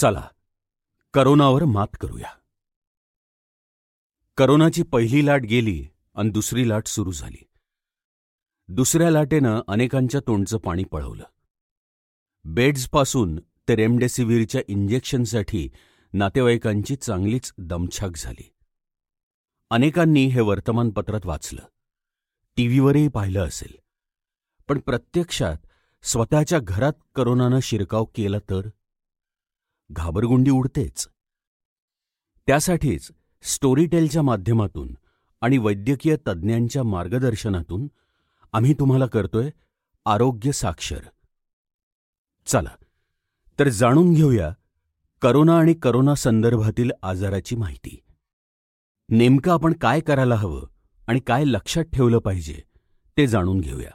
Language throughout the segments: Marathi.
चला करोनावर मात करूया. करोनाची पहिली लाट गेली आणि दुसरी लाट सुरू झाली. दुसऱ्या लाटेनं अनेकांच्या तोंडचं पाणी पळवलं. बेड्सपासून ते रेमडेसिवीरच्या इंजेक्शनसाठी नातेवाईकांची चांगलीच दमछाक झाली. अनेकांनी हे वर्तमानपत्रात वाचलं. टीव्हीवरही पाहिलं असेल. पण प्रत्यक्षात स्वतःच्या घरात करोनानं शिरकाव केला तर? घाबरगुंडी उडतेच. त्यासाठीच स्टोरीटेलच्या माध्यमातून आणि वैद्यकीय तज्ज्ञांच्या मार्गदर्शनातून आम्ही तुम्हाला करतोय आरोग्य साक्षर. चला तर जाणून घेऊया करोना आणि करोना संदर्भातील आजाराची माहिती. नेमकं आपण काय करायला हवं आणि काय लक्षात ठेवलं पाहिजे ते जाणून घेऊया.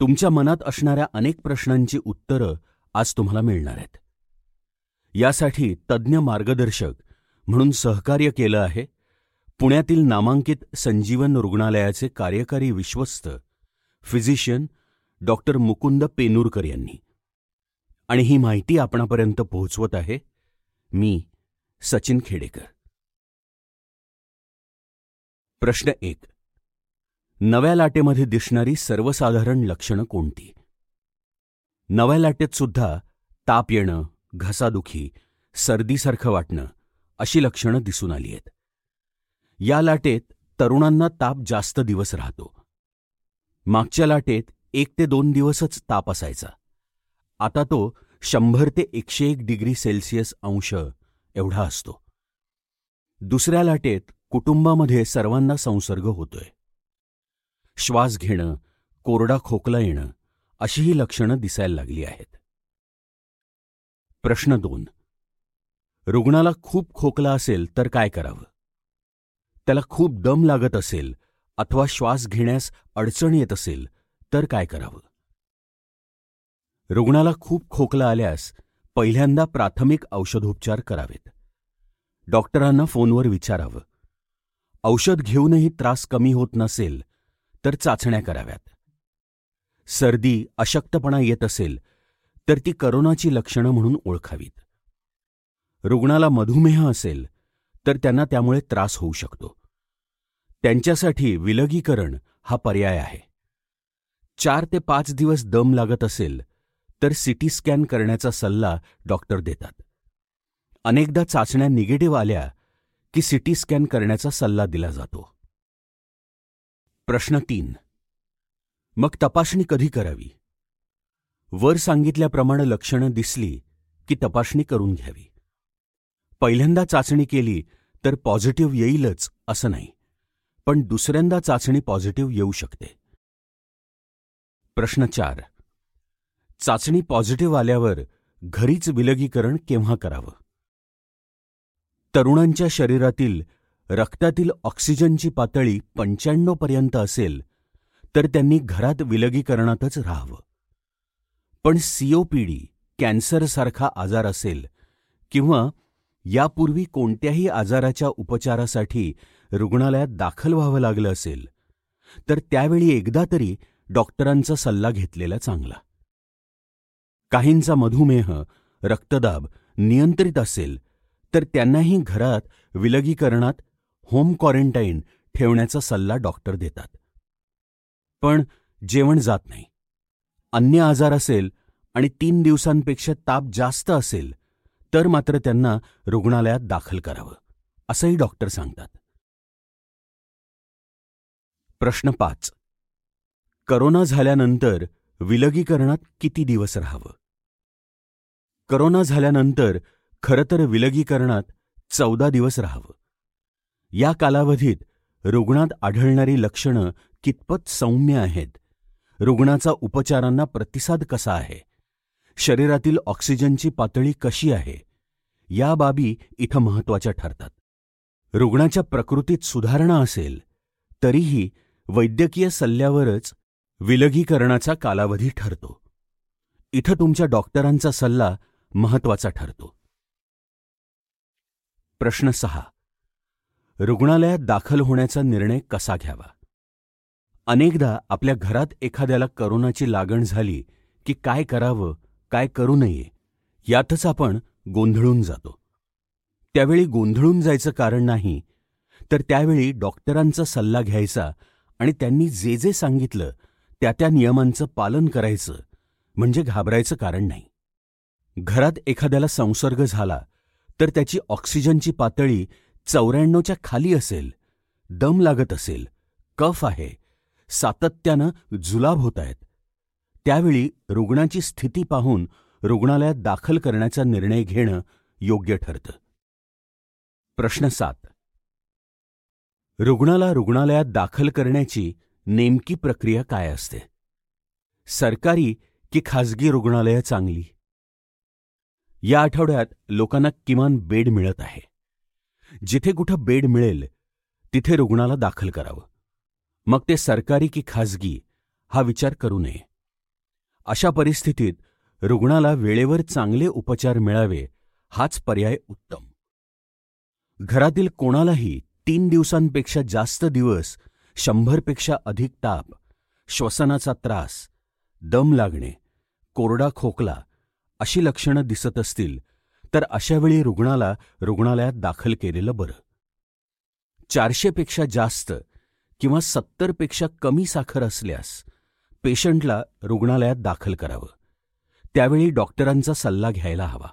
तुमच्या मनात असणाऱ्या अनेक प्रश्नांची उत्तरं आज तुम्हाला मिळणार आहेत. यासाठी तज्ज्ञ मार्गदर्शक म्हणून सहकार्य केलं आहे. पुण्यातील नामांकित संजीवन रुग्णालयाचे कार्यकारी विश्वस्त फिजिशियन डॉक्टर मुकुंद पेनूरकर यांनी. आणि ही माहिती आपणापर्यंत पोहोचवत आहे. मी सचिन खेडेकर. प्रश्न एक. नव्या लाटेमध्ये दिसणारी सर्वसाधारण लक्षणं कोणती? नव्या लाटेत सुद्धा ताप येणं घसादुखी सर्दीसारखं वाटणं अशी लक्षणं दिसून आली आहेत. या लाटेत तरुणांना ताप जास्त दिवस राहतो. मागच्या लाटेत एक ते दोन दिवसच ताप असायचा. आता तो शंभर ते एकशे एक डिग्री सेल्सिअस अंश एवढा असतो. दुसऱ्या लाटेत कुटुंबामध्ये सर्वांना संसर्ग होतोय. श्वास घेणं कोरडा खोकला येणं अशीही लक्षणं दिसायला लागली आहेत. प्रश्न दोन. रुग्णाला खूप खोकला असेल तर काय करावं? त्याला खूप दम लागत असेल अथवा श्वास घेण्यास अडचण येत असेल तर काय करावं? रुग्णाला खूप खोकला आल्यास पहिल्यांदा प्राथमिक औषधोपचार करावेत. डॉक्टरांना फोनवर विचारावं. औषध घेऊनही त्रास कमी होत नसेल तर चाचण्या कराव्यात. सर्दी अशक्तपणा येत असेल तर ती करोनाची लक्षणं म्हणून ओळखावीत. रुग्णाला मधुमेह असेल तर त्यांना त्यामुळे त्रास होऊ शकतो. त्यांच्यासाठी विलगीकरण हा पर्याय आहे. चार ते पाच दिवस दम लागत असेल तर सिटी स्कॅन करण्याचा सल्ला डॉक्टर देतात. अनेकदा चाचण्या निगेटिव्ह आल्या की सिटी स्कॅन करण्याचा सल्ला दिला जातो. प्रश्न तीन. मग तपासणी कधी करावी? वर सांगितल्याप्रमाणे लक्षणं दिसली की तपासणी करून घ्यावी. पहिल्यांदा चाचणी केली तर पॉझिटिव्ह येईलच असं नाही पण दुसऱ्यांदा चाचणी पॉझिटिव्ह येऊ शकते. प्रश्न चार. चाचणी पॉझिटिव्ह आल्यावर घरीच विलगीकरण केव्हा करावं? तरुणांच्या शरीरातील रक्तातील ऑक्सिजनची पातळी पंच्याण्णव पर्यंत असेल तर त्यांनी घरात विलगीकरणातच राहावं. पण सीओपीडी कॅन्सरसारखा आजार असेल किंवा यापूर्वी कोणत्याही आजाराच्या उपचारासाठी रुग्णालयात दाखल व्हावं लागलं असेल तर त्यावेळी एकदा तरी डॉक्टरांचा सल्ला घेतलेला चांगला. काहींचा मधुमेह रक्तदाब नियंत्रित असेल तर त्यांनाही घरात विलगीकरणात होम क्वारंटाईन ठेवण्याचा सल्ला डॉक्टर देतात. पण जेवण जात नाही. अन्य आजार असेल आणि तीन दिवसांपेक्षा ताप जास्त असेल तर मात्र त्यांना रुग्णालयात दाखल करावं असंही डॉक्टर सांगतात. प्रश्न पाच. करोना झाल्यानंतर विलगीकरणात किती दिवस राहावं? करोना झाल्यानंतर खरं तर विलगीकरणात चौदा दिवस राहावं. या कालावधीत रुग्णात आढळणारी लक्षणं कितपत सौम्य आहेत रुग्णाचा उपचारांना प्रतिसाद कसा आहे? शरीरातील ऑक्सिजनची पातळी कशी आहे? या बाबी इथं महत्त्वाच्या ठरतात. रुग्णाच्या प्रकृतीत सुधारणा असेल तरीही वैद्यकीय सल्ल्यावरच विलगीकरणाचा कालावधी ठरतो. इथं तुमच्या डॉक्टरांचा सल्ला महत्त्वाचा ठरतो. प्रश्न सहा. रुग्णालयात दाखल होण्याचा निर्णय कसा घ्यावा? अनेकदा आपल्या घरात एखाद्याला करोनाची लागण झाली की काय करावं काय करू नये यातच आपण गोंधळून जातो. त्यावेळी गोंधळून जायचं कारण नाही तर त्यावेळी डॉक्टरांचा सल्ला घ्यायचा आणि त्यांनी जे जे सांगितलं त्या त्या नियमांचं पालन करायचं म्हणजे घाबरायचं कारण नाही. घरात एखाद्याला संसर्ग झाला तर त्याची ऑक्सिजनची पातळी चौऱ्याण्णवच्या खाली असेल दम लागत असेल कफ आहे सातत्यानं जुलाब होत आहेत. त्यावेळी रुग्णाची स्थिती पाहून रुग्णालयात दाखल करण्याचा निर्णय घेणं योग्य ठरतं. प्रश्न सात. रुग्णाला रुग्णालयात दाखल करण्याची नेमकी प्रक्रिया काय असते? सरकारी की खाजगी रुग्णालयं चांगली? या आठवड्यात लोकांना किमान बेड मिळत आहे. जिथे कुठं बेड मिळेल तिथे रुग्णाला दाखल करावं. मग ते सरकारी की खाजगी हा विचार करू नये. अशा परिस्थितीत रुग्णाला वेळेवर चांगले उपचार मिळावे हाच पर्याय उत्तम. घरातील कोणालाही तीन दिवसांपेक्षा जास्त दिवस शंभरपेक्षा अधिक ताप श्वसनाचा त्रास दम लागणे कोरडा खोकला अशी लक्षणं दिसत असतील तर अशावेळी रुग्णाला रुग्णालयात दाखल केलेलं बरं. चारशेपेक्षा जास्त किंवा सत्तरपेक्षा कमी साखर असल्यास पेशंटला रुग्णालयात दाखल करावं. त्यावेळी डॉक्टरांचा सल्ला घ्यायला हवा.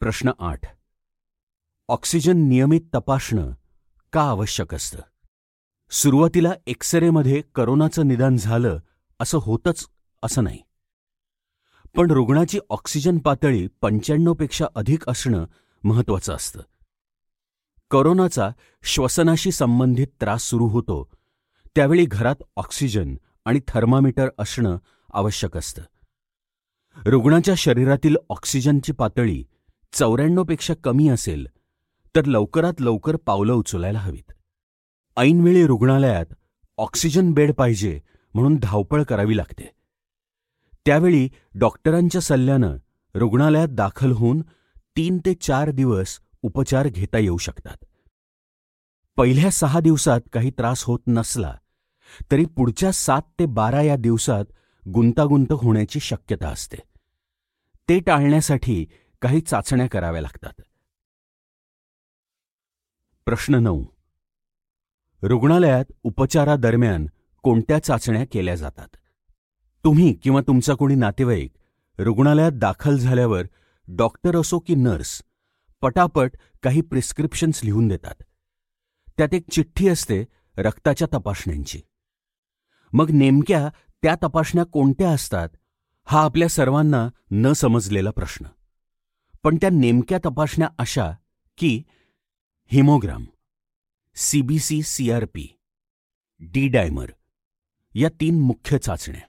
प्रश्न आठ. ऑक्सिजन नियमित तपासणं का आवश्यक असतं? सुरुवातीला एक्सरेमध्ये करोनाचं निदान झालं असं होतच असं नाही. पण रुग्णाची ऑक्सिजन पातळी पंच्याण्णवपेक्षा अधिक असणं महत्वाचं असतं. करोनाचा श्वसनाशी संबंधित त्रास सुरू होतो. त्यावेळी घरात ऑक्सिजन आणि थर्मामीटर असणं आवश्यक असतं. रुग्णाच्या शरीरातील ऑक्सिजनची पातळी चौऱ्याण्णवपेक्षा कमी असेल तर लवकरात लवकर पावलं उचलायला हवीत. ऐनवेळी रुग्णालयात ऑक्सिजन बेड पाहिजे म्हणून धावपळ करावी लागते. त्यावेळी डॉक्टरांच्या सल्ल्यानं रुग्णालयात दाखल होऊन तीन ते चार दिवस उपचार घेता येऊ शकतात. पहिल्या सहा दिवसात काही त्रास होत नसला तरी पुढच्या सात ते बारा या दिवसात गुंतागुंत होण्याची शक्यता असते. ते टाळण्यासाठी काही चाचण्या कराव्या लागतात. प्रश्न नऊ. रुग्णालयात उपचारादरम्यान कोणत्या चाचण्या केल्या जातात? तुम्ही किंवा तुमचा कोणी नातेवाईक रुग्णालयात दाखल झाल्यावर डॉक्टर असो की नर्स पटापट काही प्रिस्क्रिप्शन्स लिहून देतात. त्यात एक चिठ्ठी असते रक्ताच्या तपासण्यांची. मग नेमक्या त्या तपासण्या कोणत्या असतात हा आपल्या सर्वांना न समजलेला प्रश्न. पण त्या नेमक्या तपासण्या अशा की hemogram CBC CRP D dimer या तीन मुख्य चाचण्या.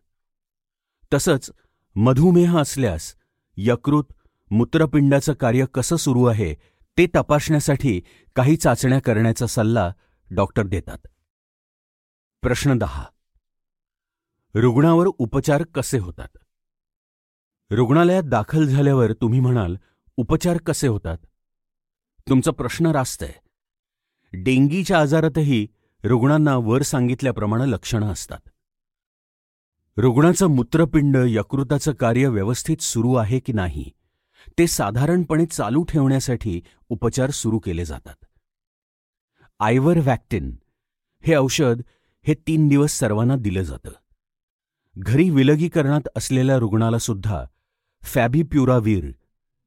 तसंच मधुमेह असल्यास यकृत मूत्रपिंडाचं कार्य कसं सुरू आहे ते तपासण्यासाठी काही चाचण्या करण्याचा सल्ला डॉक्टर देतात. प्रश्न दहा. रुग्णावर उपचार कसे होतात? रुग्णालयात दाखल झाल्यावर तुम्ही म्हणाल उपचार कसे होतात? तुमचा प्रश्न रास्त आहे डेंगीच्या आजारातही रुग्णांना वर सांगितल्याप्रमाणे लक्षणं असतात. रुग्णाचं मूत्रपिंड यकृताचं कार्य व्यवस्थित सुरू आहे की नाही? ते साधारणपणे चालू ठेवण्यासाठी उपचार सुरू केले जातात. आयवर वॅक्टिन हे औषध हे तीन दिवस सर्वांना दिलं जातं. घरी विलगीकरणात असलेल्या रुग्णाला सुद्धा फॅबिप्युरावीर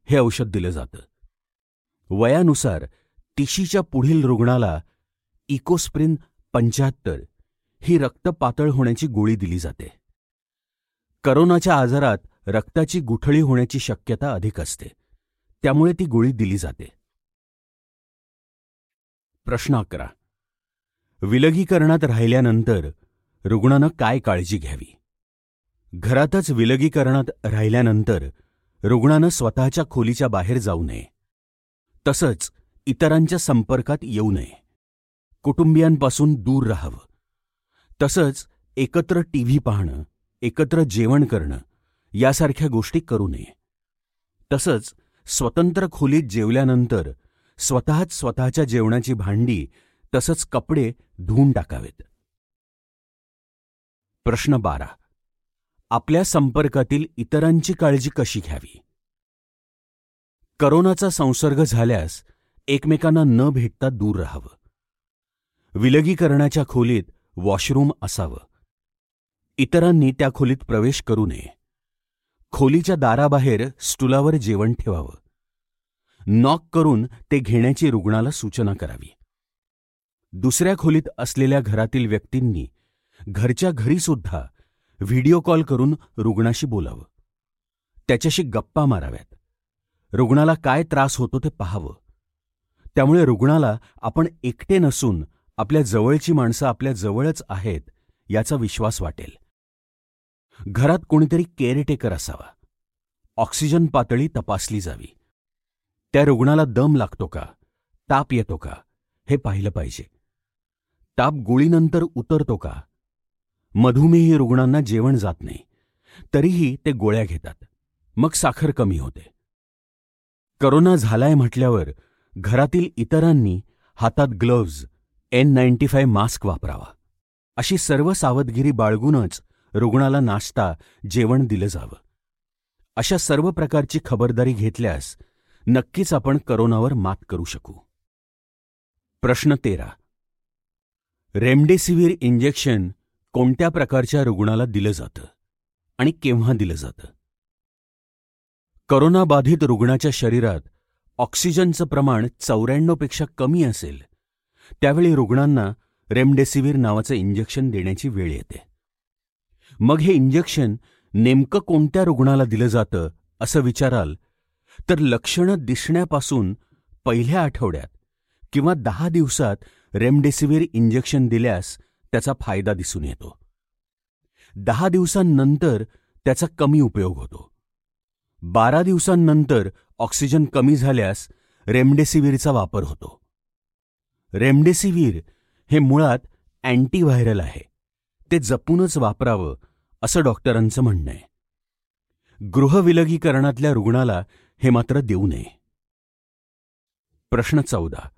हे औषध दिलं जातं. वयानुसार तिशीच्या पुढील रुग्णाला इकोस्प्रिन पंच्याहत्तर ही रक्त पातळ होण्याची गोळी दिली जाते. करोनाच्या आजारात रक्ताची गुठळी होण्याची शक्यता अधिक असते. त्यामुळे ती गोळी दिली जाते. प्रश्न अकरा. विलगीकरणात राहिल्यानंतर रुग्णानं काय काळजी घ्यावी? घरातच विलगीकरणात राहिल्यानंतर रुग्णानं स्वतःच्या खोलीच्या बाहेर जाऊ नये. तसंच इतरांच्या संपर्कात येऊ नये. कुटुंबियांपासून दूर राहावं. तसंच एकत्र टीव्ही पाहणं एकत्र जेवण करणं यासारख्या गोष्टी करू नये. तसंच स्वतंत्र खोलीत जेवल्यानंतर स्वतःच स्वतःच्या जेवणाची भांडी तसंच कपडे धुवून टाकावेत. प्रश्न बारा. आपल्या संपर्कातील इतरांची काळजी कशी घ्यावी? करोनाचा संसर्ग झाल्यास एकमेकांना न भेटता दूर राहावं. विलगीकरणाच्या खोलीत वॉशरूम असावं. इतरांनी त्या खोलीत प्रवेश करू नये. खोलीच्या दाराबाहेर स्टुलावर जेवण ठेवावं. नॉक करून ते घेण्याची रुग्णाला सूचना करावी. दुसऱ्या खोलीत असलेल्या घरातील व्यक्तींनी घरच्या घरीसुद्धा व्हिडिओ कॉल करून रुग्णाशी बोलावं. त्याच्याशी गप्पा माराव्यात. रुग्णाला काय त्रास होतो ते पाहावं. त्यामुळे रुग्णाला आपण एकटे नसून आपल्या जवळची माणसं आपल्या जवळच आहेत याचा विश्वास वाटेल. घरात कोणीतरी केअरटेकर असावा. ऑक्सिजन पातळी तपासली जावी. त्या रुग्णाला दम लागतो का? ताप येतो का? हे पाहिलं पाहिजे. ताप गोळीनंतर उतरतो का? मधुमेही रुग्णांना जेवण जात नाही. तरीही ते गोळ्या घेतात. मग साखर कमी होते. करोना झालाय म्हटल्यावर घरातील इतरांनी हातात gloves N ninety five mask वापरावा. अशी सर्व सावधगिरी बाळगूनच रुग्णाला नाश्ता जेवण दिलं जावं. अशा सर्व प्रकारची खबरदारी घेतल्यास नक्कीच आपण करोनावर मात करू शकू. प्रश्न तेरा. रेमडेसिवीर इंजेक्शन कोणत्या प्रकारच्या रुग्णाला दिलं जातं आणि केव्हा दिलं जातं? करोनाबाधित रुग्णाच्या शरीरात ऑक्सिजनचं प्रमाण चौऱ्याण्णवपेक्षा कमी असेल त्यावेळी रुग्णांना रेमडेसिवीर नावाचं इंजेक्शन देण्याची वेळ येते. मग हे इंजेक्शन नेमकं कोणत्या रुग्णाला दिलं जातं असं विचाराल तर लक्षणं दिसण्यापासून पहिल्या आठवड्यात किंवा दहा दिवसात रेमडेसिवीर इंजेक्शन दिल्यास त्याचा फायदा दिसून येतो. दहा दिवसांनंतर त्याचा कमी उपयोग होतो. बारा दिवसांनंतर ऑक्सिजन कमी झाल्यास रेमडेसिवीरचा वापर होतो. रेमडेसिवीर हे मुळात अँटीव्हायरल आहे. ते जपूनच वापरावं असं डॉक्टरांचं म्हणणं आहे. गृहविलगीकरणातल्या रुग्णाला हे मात्र देऊ नये. प्रश्न चौदा.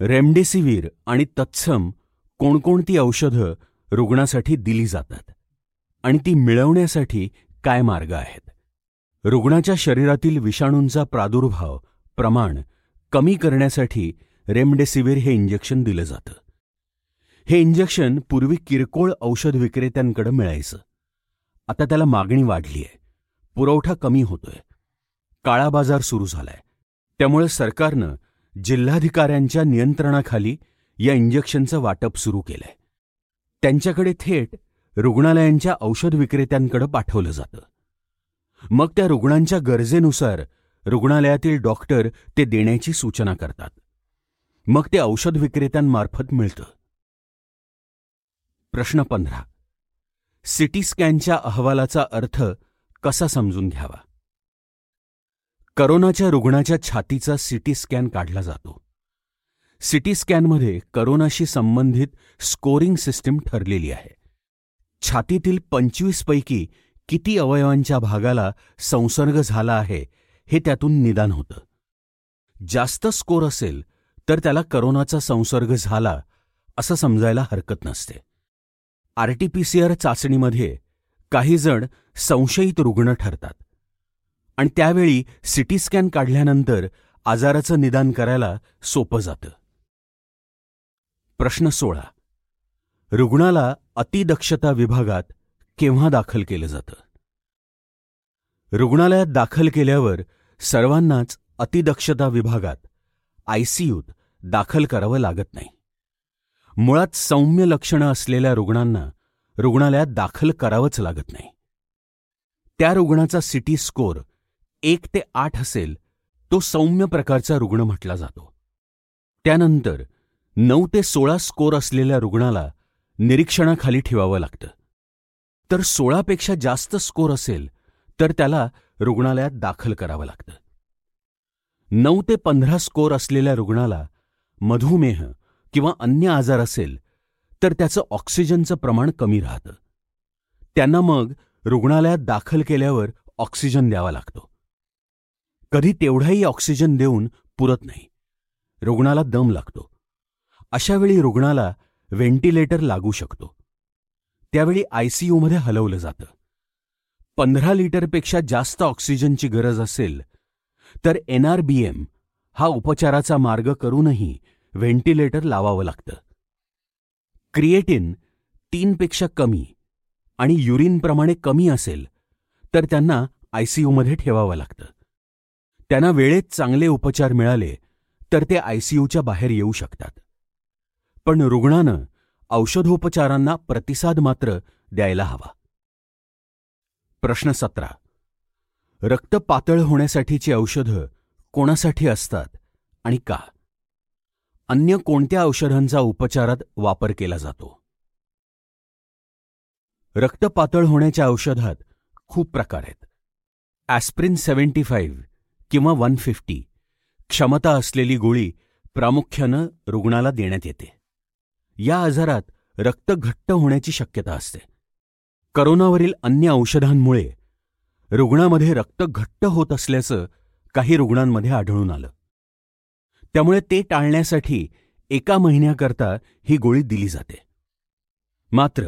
रेमडेसिवीर आणि तत्सम कोणकोणती औषधं रुग्णासाठी दिली जातात आणि ती मिळवण्यासाठी काय मार्ग आहेत? रुग्णाच्या शरीरातील विषाणूंचा प्रादुर्भाव प्रमाण कमी करण्यासाठी रेमडेसिवीर हे इंजेक्शन दिलं जातं. हे इंजेक्शन पूर्वी किरकोळ औषध विक्रेत्यांकडे मिळायचं. आता त्याला मागणी वाढली आहे. पुरवठा कमी होतोय. काळा बाजार सुरू झालाय. त्यामुळे सरकारनं जिल्हाधिकाऱ्यांच्या नियंत्रणाखाली या इंजेक्शनचं वाटप सुरू केलंय. त्यांच्याकडे थेट रुग्णालयांच्या औषध विक्रेत्यांकडे पाठवलं जातं. मग त्या रुग्णांच्या गरजेनुसार रुग्णालयातील डॉक्टर ते देण्याची सूचना करतात. मग ते औषध विक्रेत्यांमार्फत मिळतं. प्रश्न पंधरा. सिटी स्कॅनच्या अहवालाचा अर्थ कसा समजून घ्यावा? करोनाच्या रुग्णाच्या छातीचा सिटी स्कॅन काढला जातो. सिटी स्कॅनमध्ये करोनाशी संबंधित स्कोरिंग सिस्टीम ठरलेली आहे. छातीतील पंचवीसपैकी किती अवयवांच्या भागाला संसर्ग झाला आहे हे त्यातून निदान होतं. जास्त स्कोर असेल तर त्याला करोनाचा संसर्ग झाला असं समजायला हरकत नसते. आरटीपीसीआर चाचणीमध्ये काही जण संशयित रुग्ण ठरतात. आणि त्यावेळी सिटी स्कॅन काढल्यानंतर आजाराचं निदान करायला सोपं जातं. प्रश्न सोळा. रुग्णाला अतिदक्षता विभागात केव्हा दाखल केलं जातं? रुग्णालयात दाखल केल्यावर सर्वांनाच अतिदक्षता विभागात आयसीयूत दाखल करावं लागत नाही. मुळात सौम्य लक्षणं असलेल्या रुग्णांना रुग्णालयात दाखल करावंच लागत नाही. त्या रुग्णाचा सिटी स्कोर एक ते आठ असेल तो सौम्य प्रकारचा रुग्ण म्हटला जातो. त्यानंतर नऊ ते सोळा स्कोर असलेल्या रुग्णाला निरीक्षणाखाली ठेवावं लागतं. तर सोळापेक्षा जास्त स्कोर असेल तर त्याला रुग्णालयात दाखल करावं लागतं. नऊ ते पंधरा स्कोर असलेल्या रुग्णाला मधुमेह किंवा अन्य आजार असेल तर त्याचं ऑक्सिजनचं प्रमाण कमी राहतं. त्यांना मग रुग्णालयात दाखल केल्यावर ऑक्सिजन द्यावा लागतो. कधी तेवढाही ऑक्सिजन देऊन पुरत नाही. रुग्णाला दम लागतो. अशावेळी रुग्णाला व्हेंटिलेटर लागू शकतो. त्यावेळी आयसीयूमध्ये हलवलं जातं. पंधरा लिटरपेक्षा जास्त ऑक्सिजनची गरज असेल तर एनआरबीएम हा उपचाराचा मार्ग करूनही व्हेंटिलेटर लावावं लागतं. क्रिएटिन तीनपेक्षा कमी आणि युरिनप्रमाणे कमी असेल तर त्यांना आयसीयूमध्ये ठेवावं लागतं. त्यांना वेळेत चांगले उपचार मिळाले तर ते आयसीयूच्या बाहेर येऊ शकतात. पण रुग्णानं औषधोपचारांना प्रतिसाद मात्र द्यायला हवा. प्रश्न सतरा. रक्त पातळ होण्यासाठीची औषधं कोणासाठी असतात आणि का? अन्य कोणत्या औषधांचा उपचारात वापर केला जातो? रक्त पातळ होण्याच्या औषधात खूप प्रकार आहेत. ॲस्प्रिन सेव्हन्टी फाईव्ह किंवा वन फिफ्टी क्षमता असलेली गोळी प्रामुख्यानं रुग्णाला देण्यात येते. या आजारात रक्त घट्ट होण्याची शक्यता असते. करोनावरील अन्य औषधांमुळे रुग्णामध्ये रक्त घट्ट होत असल्याचं काही रुग्णांमध्ये आढळून आलं. त्यामुळे ते टाळण्यासाठी एका महिन्याकरता ही गोळी दिली जाते. मात्र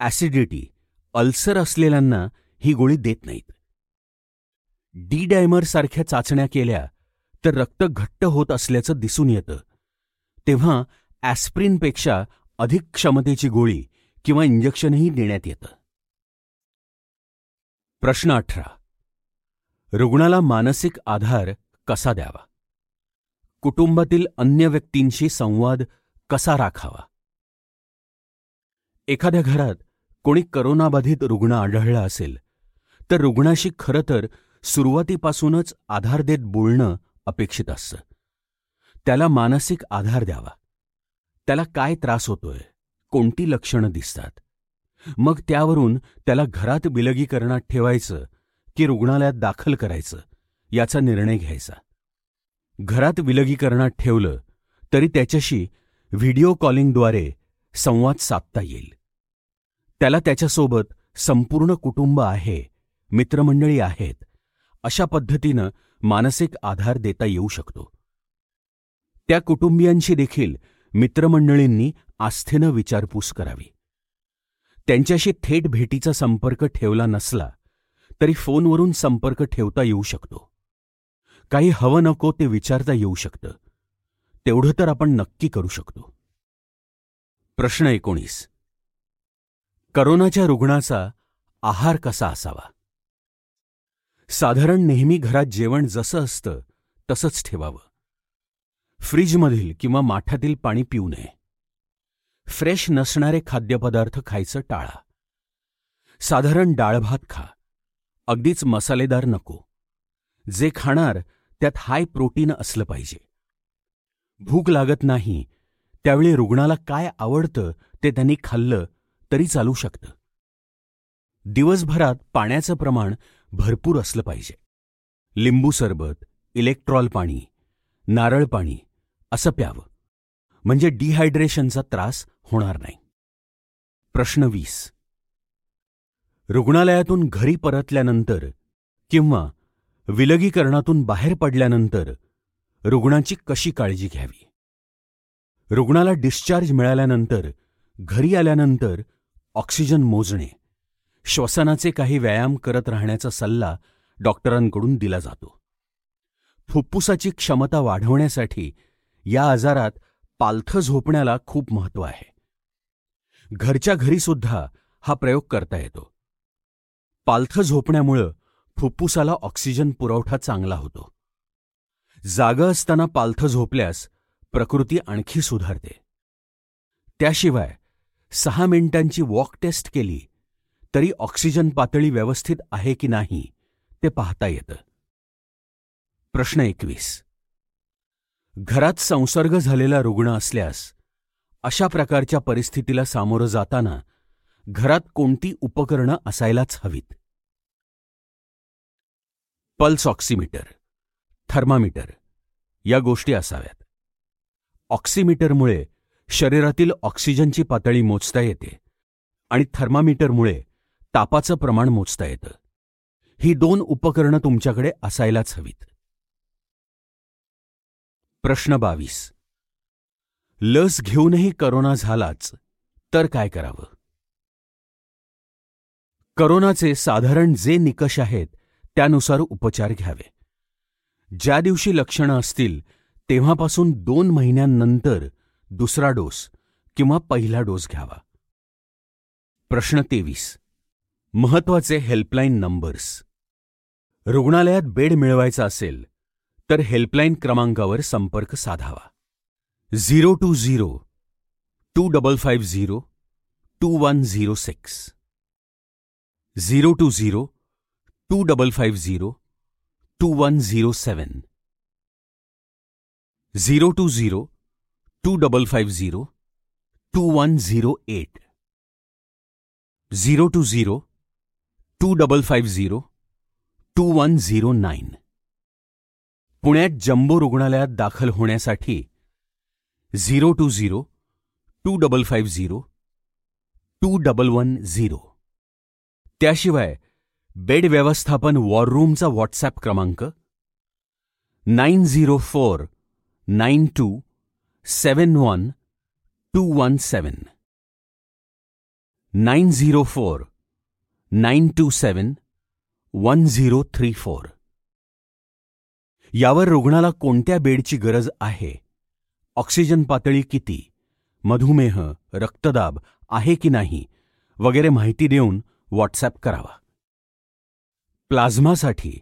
ॲसिडिटी अल्सर असलेल्यांना ही गोळी देत नाहीत. डी डायमर सारख्या चाचण्या केल्या तर रक्त घट्ट होत असल्याचं दिसून येतं. तेव्हा ॲस्प्रिनपेक्षा अधिक क्षमतेची गोळी किंवा इंजेक्शनही देण्यात येतं. प्रश्न अठरा. रुग्णाला मानसिक आधार कसा द्यावा? कुटुंबातील अन्य व्यक्तींशी संवाद कसा राखावा? एखाद्या घरात कोणी करोनाबाधित रुग्ण आढळला असेल तर रुग्णाशी खरं तर सुरुवातीपासूनच आधार देत बोलणं अपेक्षित असतं. त्याला मानसिक आधार द्यावा. त्याला काय त्रास होतोय कोणती लक्षणं दिसतात? मग त्यावरून त्याला घरात विलगीकरणात ठेवायचं की रुग्णालयात दाखल करायचं याचा निर्णय घ्यायचा. घरात विलगीकरणात ठेवलं तरी त्याच्याशी व्हिडिओ कॉलिंगद्वारे संवाद साधता येईल. त्याला त्याच्यासोबत संपूर्ण कुटुंब आहे मित्रमंडळी आहेत अशा पद्धतीनं मानसिक आधार देता येऊ शकतो. त्या कुटुंबियांशी देखील मित्रमंडळींनी आस्थेनं विचारपूस करावी. त्यांच्याशी थेट भेटीचा संपर्क ठेवला नसला तरी फोनवरून संपर्क ठेवता येऊ शकतो. काही हवं नको ते विचारता येऊ शकतं. तेवढं तर आपण नक्की करू शकतो. प्रश्न एकोणीस. करोनाच्या रुग्णाचा आहार कसा असावा? साधारण नेहमी घरात जेवण जसं असतं तसंच ठेवावं. फ्रीजमधील किंवा माठातील पाणी पिऊ नये. फ्रेश नसणारे खाद्यपदार्थ खायचं टाळा. साधारण डाळभात खा. अगदीच मसालेदार नको. जे खाणार त्यात हाय प्रोटीन असलं पाहिजे. भूक लागत नाही त्यावेळी रुग्णाला काय आवडतं ते त्यांनी खाल्लं तरी चालू शकतं. दिवसभरात पाण्याचं प्रमाण भरपूर असलं पाहिजे. लिंबू सरबत इलेक्ट्रॉल पाणी नारळ पाणी असं प्यावं. म्हणजे डिहायड्रेशनचा त्रास होणार नाही. प्रश्न वीस. रुग्णालयातून घरी परतल्यानंतर किंवा विलगीकरणातून बाहेर पडल्यानंतर रुग्णाची कशी काळजी घ्यावी? रुग्णाला डिस्चार्ज मिळाल्यानंतर घरी आल्यानंतर ऑक्सिजन मोजणे श्वसनाचे काही व्यायाम करत राहण्याचा सल्ला डॉक्टरांकडून दिला जातो. फुफ्फुसाची क्षमता वाढवण्यासाठी या आजारात पालथं झोपण्याला खूप महत्त्व आहे. घरच्या घरीसुद्धा हा प्रयोग करता येतो. पालथं झोपण्यामुळं फुफ्फुसाला ऑक्सिजन पुरवठा चांगला होतो. जागं असताना पालथं झोपल्यास प्रकृती आणखी सुधारते. त्याशिवाय सहा मिनिटांची वॉक टेस्ट केली तरी ऑक्सिजन पातळी व्यवस्थित आहे की नाही ते पाहता येतं. प्रश्न एकवीस. घरात संसर्ग झालेला रुग्ण असल्यास अशा प्रकारच्या परिस्थितीला सामोरं जाताना घरात कोणती उपकरणं असायलाच हवीत? पल्स ऑक्सिमीटर थर्मामीटर या गोष्टी असाव्यात. ऑक्सिमीटरमुळे शरीरातील ऑक्सिजनची पातळी मोजता येते आणि थर्मामीटरमुळे तापाचं प्रमाण मोजता येतं. ही दोन उपकरणं तुमच्याकडे असायलाच हवीत. प्रश्न बावीस. लस घेऊनही करोना झालाच तर काय करावं? करोनाचे साधारण जे निकष आहेत त्यानुसार उपचार घ्यावे. ज्या दिवशी लक्षणं असतील तेव्हापासून दोन महिन्यांनंतर दुसरा डोस किंवा पहिला डोस घ्यावा. प्रश्न तेवीस. महत्त्वाचे हेल्पलाईन नंबर्स. रुग्णालयात बेड मिळवायचा असेल तर हेल्पलाईन क्रमांकावर संपर्क साधावा. Zero two zero two double five zero two one zero six. Zero two zero two double five zero two one zero seven zero two zero two double five zero two one zero eight zero two zero two double five zero two one zero nine पुण्यात जम्बो रुग्णालयात दाखल होण्यासाठी zero two zero two double five zero two double one zero त्याशिवाय बेड व्यवस्थापन वॉर रूमचा व्हॉट्सॲप क्रमांक nine zero four nine two seven one two one seven. Nine zero four nine two seven one zero three four. यावर रुग्णाला कोणत्या बेडची गरज आहे? ऑक्सिजन पातळी किती? मधुमेह रक्तदाब आहे की नाही? वगैरे माहिती देऊन व्हॉट्सॲप करावा. प्लाझ्मासाठी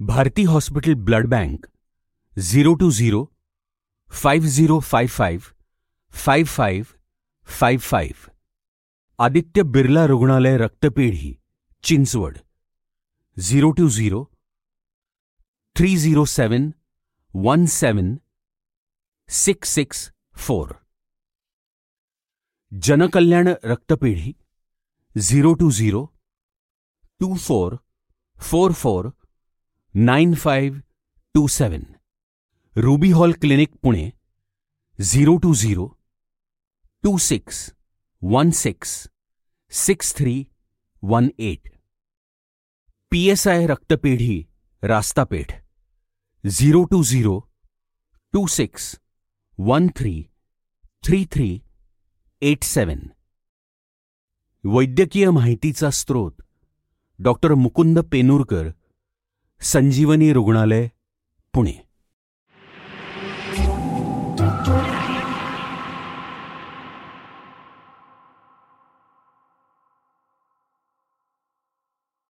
Bharati hospital blood bank zero two zero five zero five five five five five five. Aditya Birla रुग्णालय रक्तपेढी, Chinchwad. Zero two zero three zero seven one seven six six four. Jankalyan रक्तपेढी, zero two zero two four four four nine five two seven Ruby Hall Clinic Pune zero two zero two six one six six three one eight. P S I रक्तपेढी Rastapeth zero two zero two six one three three three eight seven वैद्यकीय माहितीचा स्रोत डॉक्टर मुकुंद पेनूरकर संजीवनी रुग्णालय पुणे.